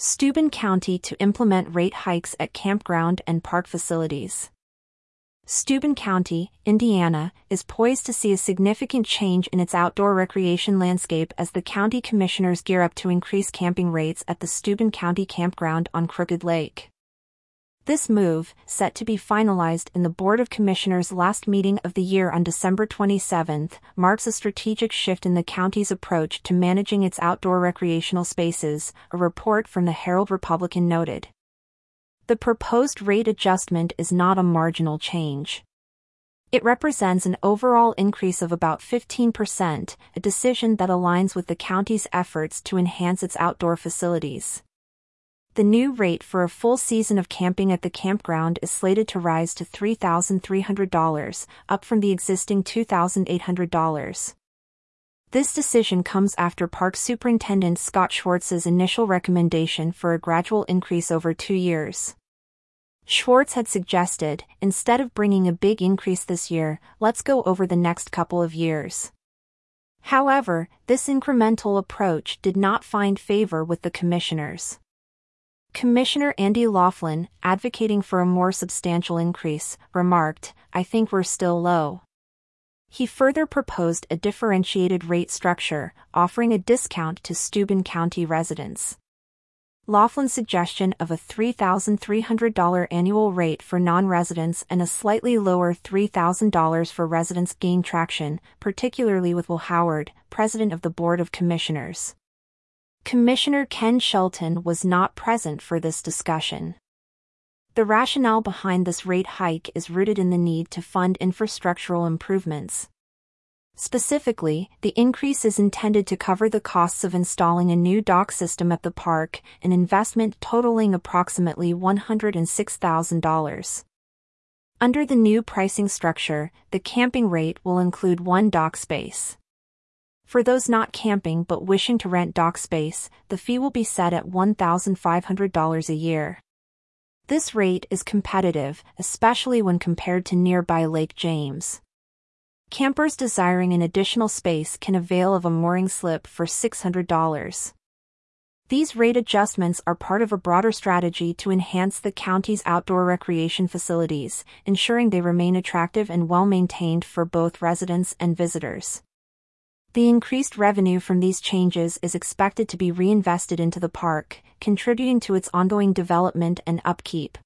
Steuben County to implement rate hikes at campground and park facilities. Steuben County, Indiana, is poised to see a significant change in its outdoor recreation landscape as the county commissioners gear up to increase camping rates at the Steuben County Campground on Crooked Lake. This move, set to be finalized in the Board of Commissioners' last meeting of the year on December 27, marks a strategic shift in the county's approach to managing its outdoor recreational spaces, a report from the Herald Republican noted. The proposed rate adjustment is not a marginal change. It represents an overall increase of about 15%, a decision that aligns with the county's efforts to enhance its outdoor facilities. The new rate for a full season of camping at the campground is slated to rise to $3,300, up from the existing $2,800. This decision comes after Park Superintendent Scott Schwartz's initial recommendation for a gradual increase over two years. Schwartz had suggested, instead of bringing a big increase this year, let's go over the next couple of years. However, this incremental approach did not find favor with the commissioners. Commissioner Andy Laughlin, advocating for a more substantial increase, remarked, I think we're still low. He further proposed a differentiated rate structure, offering a discount to Steuben County residents. Laughlin's suggestion of a $3,300 annual rate for non-residents and a slightly lower $3,000 for residents gained traction, particularly with Will Howard, president of the Board of Commissioners. Commissioner Ken Shelton was not present for this discussion. The rationale behind this rate hike is rooted in the need to fund infrastructural improvements. Specifically, the increase is intended to cover the costs of installing a new dock system at the park, an investment totaling approximately $106,000. Under the new pricing structure, the camping rate will include one dock space. For those not camping but wishing to rent dock space, the fee will be set at $1,500 a year. This rate is competitive, especially when compared to nearby Lake James. Campers desiring an additional space can avail of a mooring slip for $600. These rate adjustments are part of a broader strategy to enhance the county's outdoor recreation facilities, ensuring they remain attractive and well maintained for both residents and visitors. The increased revenue from these changes is expected to be reinvested into the park, contributing to its ongoing development and upkeep.